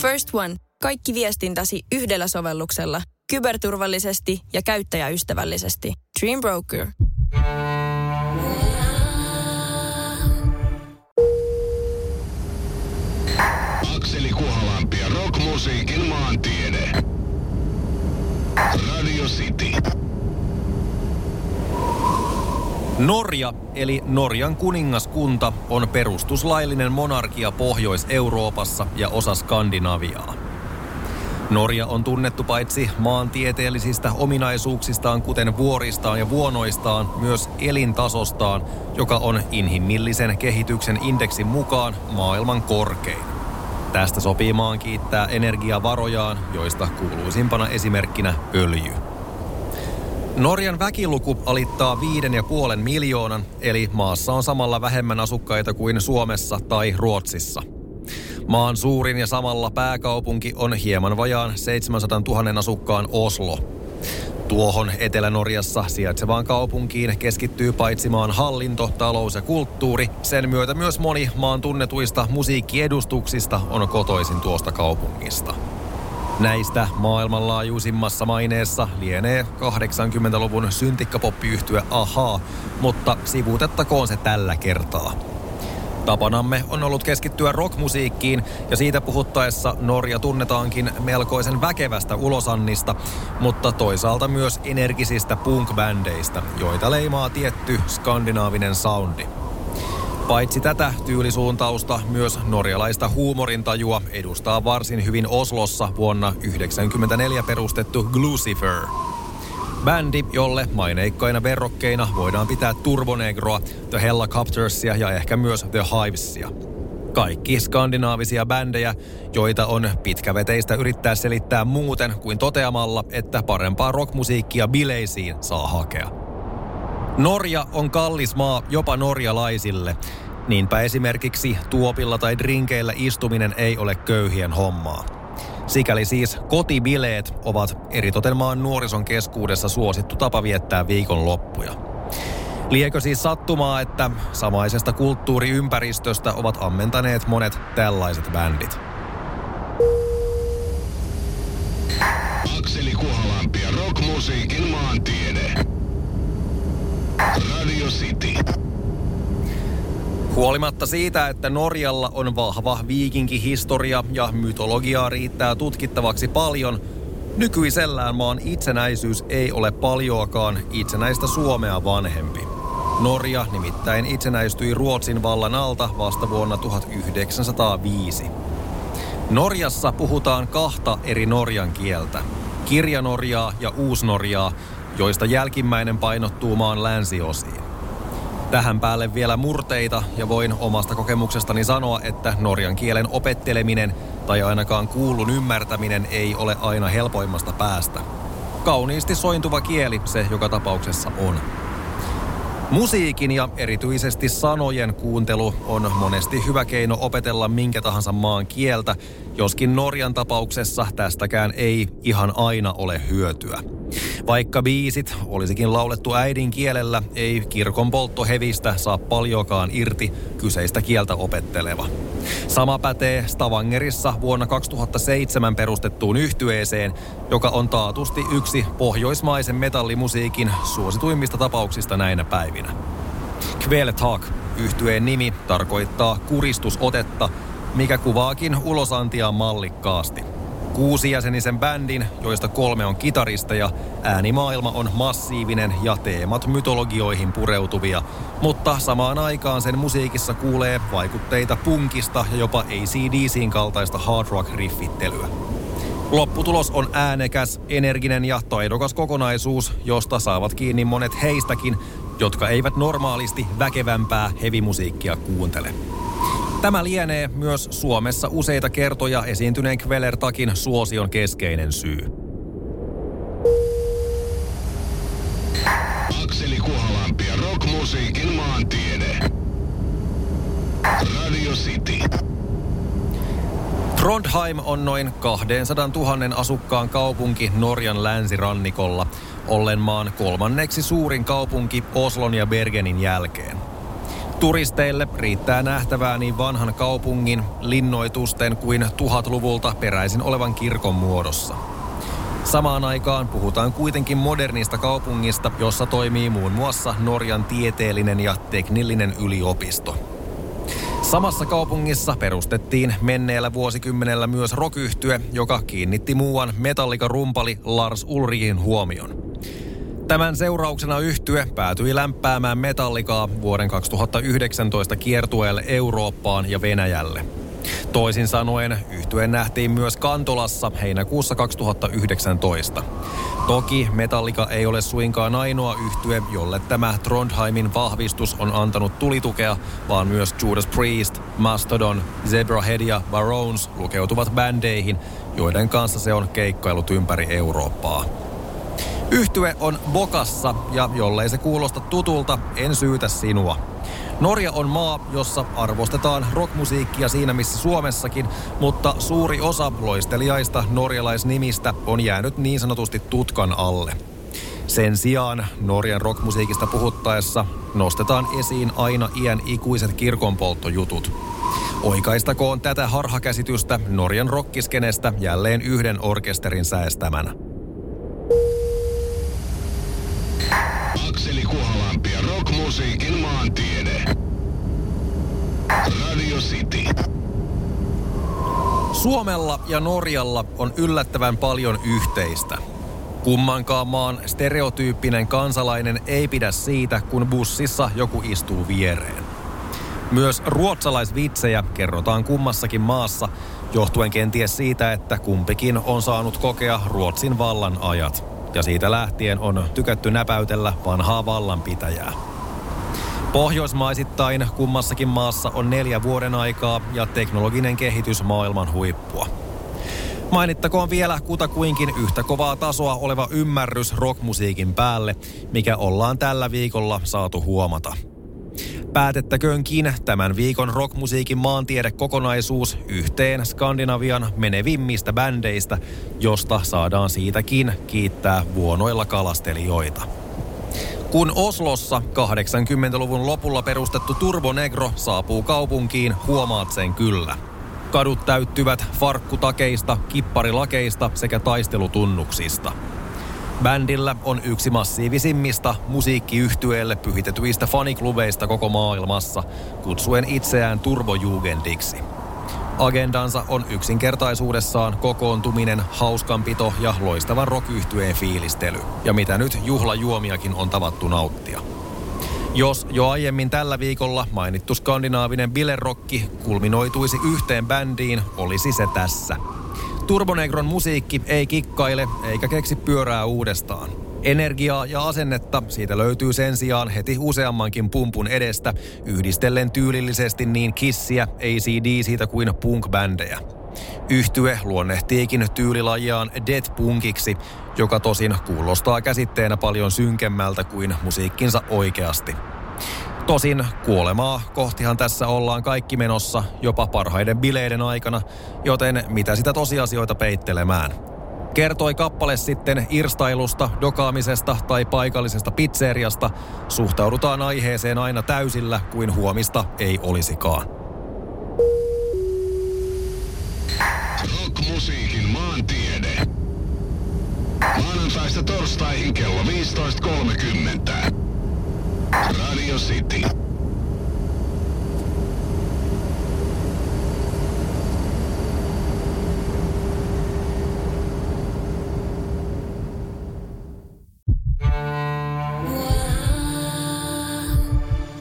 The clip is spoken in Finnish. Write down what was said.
First One. Kaikki viestintäsi yhdellä sovelluksella. Kyberturvallisesti ja käyttäjäystävällisesti. Dream Broker. Akseli Kuhalampi ja rockmusiikin maantiede. Radio City. Norja, eli Norjan kuningaskunta, on perustuslaillinen monarkia Pohjois-Euroopassa ja osa Skandinaviaa. Norja on tunnettu paitsi maantieteellisistä ominaisuuksistaan, kuten vuoristaan ja vuonoistaan, myös elintasostaan, joka on inhimillisen kehityksen indeksin mukaan maailman korkein. Tästä sopii maan kiittää energiavarojaan, joista kuuluisimpana esimerkkinä öljy. Norjan väkiluku alittaa viiden ja puolen miljoonan, eli maassa on samalla vähemmän asukkaita kuin Suomessa tai Ruotsissa. Maan suurin ja samalla pääkaupunki on hieman vajaan 700 000 asukkaan Oslo. Tuohon Etelä-Norjassa sijaitsevaan kaupunkiin keskittyy paitsi maan hallinto, talous ja kulttuuri, sen myötä myös moni maan tunnetuista musiikkiedustuksista on kotoisin tuosta kaupungista. Näistä maailmanlaajuisimmassa maineessa lienee 80-luvun syntikkapoppiyhtyö Ahaa, mutta sivuutettakoon se tällä kertaa. Tapanamme on ollut keskittyä rockmusiikkiin ja siitä puhuttaessa Norja tunnetaankin melkoisen väkevästä ulosannista, mutta toisaalta myös energisistä punk-bändeistä, joita leimaa tietty skandinaavinen soundi. Paitsi tätä tyylisuuntausta, myös norjalaista huumorintajua edustaa varsin hyvin Oslossa vuonna 1994 perustettu Glucifer. Bändi, jolle maineikkaina verrokkeina voidaan pitää Turbonegroa, The Hellacoptersia ja ehkä myös The Hivesia. Kaikki skandinaavisia bändejä, joita on pitkäveteistä yrittää selittää muuten kuin toteamalla, että parempaa rockmusiikkia bileisiin saa hakea. Norja on kallis maa jopa norjalaisille. Niinpä esimerkiksi tuopilla tai drinkeillä istuminen ei ole köyhien hommaa. Sikäli siis kotibileet ovat eritoten maan nuorison keskuudessa suosittu tapa viettää viikonloppuja. Liekö siis sattumaa, että samaisesta kulttuuriympäristöstä ovat ammentaneet monet tällaiset bändit? Akseli Kuhalampi ja rockmusiikin maantiede. Radio City. Huolimatta siitä, että Norjalla on vahva viikinkihistoria ja mytologiaa riittää tutkittavaksi paljon, nykyisellään maan itsenäisyys ei ole paljoakaan itsenäistä Suomea vanhempi. Norja nimittäin itsenäistyi Ruotsin vallan alta vasta vuonna 1905. Norjassa puhutaan kahta eri norjan kieltä, kirjanorjaa ja uusnorjaa, joista jälkimmäinen painottuu maan länsiosiin. Tähän päälle vielä murteita ja voin omasta kokemuksestani sanoa, että norjan kielen opetteleminen tai ainakaan kuullun ymmärtäminen ei ole aina helpoimmasta päästä. Kauniisti sointuva kieli se joka tapauksessa on. Musiikin ja erityisesti sanojen kuuntelu on monesti hyvä keino opetella minkä tahansa maan kieltä, joskin Norjan tapauksessa tästäkään ei ihan aina ole hyötyä. Vaikka biisit olisikin laulettu äidinkielellä, ei kirkon polttohevistä saa paljoakaan irti kyseistä kieltä opetteleva. Sama pätee Stavangerissa vuonna 2007 perustettuun yhtyeeseen, joka on taatusti yksi pohjoismaisen metallimusiikin suosituimmista tapauksista näinä päivinä. Kveltak, yhtyeen nimi, tarkoittaa kuristusotetta, mikä kuvaakin ulosantia mallikkaasti. Kuusijäsenisen bändin, joista kolme on kitaristeja, äänimaailma on massiivinen ja teemat mytologioihin pureutuvia, mutta samaan aikaan sen musiikissa kuulee vaikutteita punkista ja jopa ACDCin kaltaista hard rock riffittelyä. Lopputulos on äänekäs, energinen ja taidokas kokonaisuus, josta saavat kiinni monet heistäkin, jotka eivät normaalisti väkevämpää hevimusiikkia kuuntele. Tämä lienee myös Suomessa useita kertoja esiintyneen Kvelertakin suosion keskeinen syy. Akseli Kuhalampi ja rockmusiikin maantiede. Radio City. Trondheim on noin 200 000 asukkaan kaupunki Norjan länsirannikolla, ollen maan kolmanneksi suurin kaupunki Oslon ja Bergenin jälkeen. Turisteille riittää nähtävää niin vanhan kaupungin, linnoitusten kuin tuhatluvulta peräisin olevan kirkon muodossa. Samaan aikaan puhutaan kuitenkin modernista kaupungista, jossa toimii muun muassa Norjan tieteellinen ja teknillinen yliopisto. Samassa kaupungissa perustettiin menneellä vuosikymmenellä myös rokyhtye, joka kiinnitti muuan metallikarumpali Lars Ulriin huomion. Tämän seurauksena yhtye päätyi lämpäämään metallikaa vuoden 2019 kiertueelle Eurooppaan ja Venäjälle. Toisin sanoen, yhtye nähtiin myös Kantolassa heinäkuussa 2019. Toki Metallica ei ole suinkaan ainoa yhtye, jolle tämä Trondheimin vahvistus on antanut tulitukea, vaan myös Judas Priest, Mastodon, Zebrahead ja Barones lukeutuvat bändeihin, joiden kanssa se on keikkailut ympäri Eurooppaa. Yhtye on Bokassa ja jollei se kuulosta tutulta, en syytä sinua. Norja on maa, jossa arvostetaan rockmusiikkia siinä missä Suomessakin, mutta suuri osa loistelijaista norjalaisnimistä on jäänyt niin sanotusti tutkan alle. Sen sijaan Norjan rockmusiikista puhuttaessa nostetaan esiin aina iän ikuiset kirkonpolttojutut. Oikaistakoon tätä harhakäsitystä Norjan rockiskenestä jälleen yhden orkesterin säästämänä. Ja rockmusiikin maantiede. Radio City. Suomella ja Norjalla on yllättävän paljon yhteistä. Kummankaan maan stereotyyppinen kansalainen ei pidä siitä, kun bussissa joku istuu viereen. Myös ruotsalaisvitsejä kerrotaan kummassakin maassa, johtuen kenties siitä, että kumpikin on saanut kokea Ruotsin vallan ajat. Ja siitä lähtien on tykätty näpäytellä vanhaa vallanpitäjää. Pohjoismaisittain kummassakin maassa on neljä vuoden aikaa ja teknologinen kehitys maailman huippua. Mainittakoon vielä kutakuinkin yhtä kovaa tasoa oleva ymmärrys rockmusiikin päälle, mikä ollaan tällä viikolla saatu huomata. Päätettäköönkin tämän viikon rockmusiikin maantiedekokonaisuus yhteen Skandinavian menevimmistä bändeistä, josta saadaan siitäkin kiittää vuonoilla kalastelijoita. Kun Oslossa 80-luvun lopulla perustettu Turbo Negro saapuu kaupunkiin, huomaat sen kyllä. Kadut täyttyvät farkkutakeista, kipparilakeista sekä taistelutunnuksista. Bändillä on yksi massiivisimmista musiikkiyhtyeelle pyhitetyistä faniklubeista koko maailmassa, kutsuen itseään Turbojugendiksi. Agendansa on yksinkertaisuudessaan kokoontuminen, hauskanpito ja loistavan rock fiilistely. Ja mitä nyt juhlajuomiakin on tavattu nauttia. Jos jo aiemmin tällä viikolla mainittu skandinaavinen bilerokki kulminoituisi yhteen bändiin, olisi se tässä. Turbonegron musiikki ei kikkaile eikä keksi pyörää uudestaan. Energiaa ja asennetta siitä löytyy sen sijaan heti useammankin pumpun edestä, yhdistellen tyylillisesti niin kissiä, ACDCitä kuin punk-bändejä. Yhtye luonnehtiikin tyylilajiaan death punkiksi, joka tosin kuulostaa käsitteenä paljon synkemmältä kuin musiikkinsa oikeasti. Tosin kuolemaa kohtihan tässä ollaan kaikki menossa jopa parhaiden bileiden aikana, joten mitä sitä tosiasioita peittelemään. Kertoi kappale sitten irstailusta, dokaamisesta tai paikallisesta pizzeriasta, suhtaudutaan aiheeseen aina täysillä kuin huomista ei olisikaan. Rockmusiikin maantiede. Maanantaista torstaihin kello 15.30. Radio City.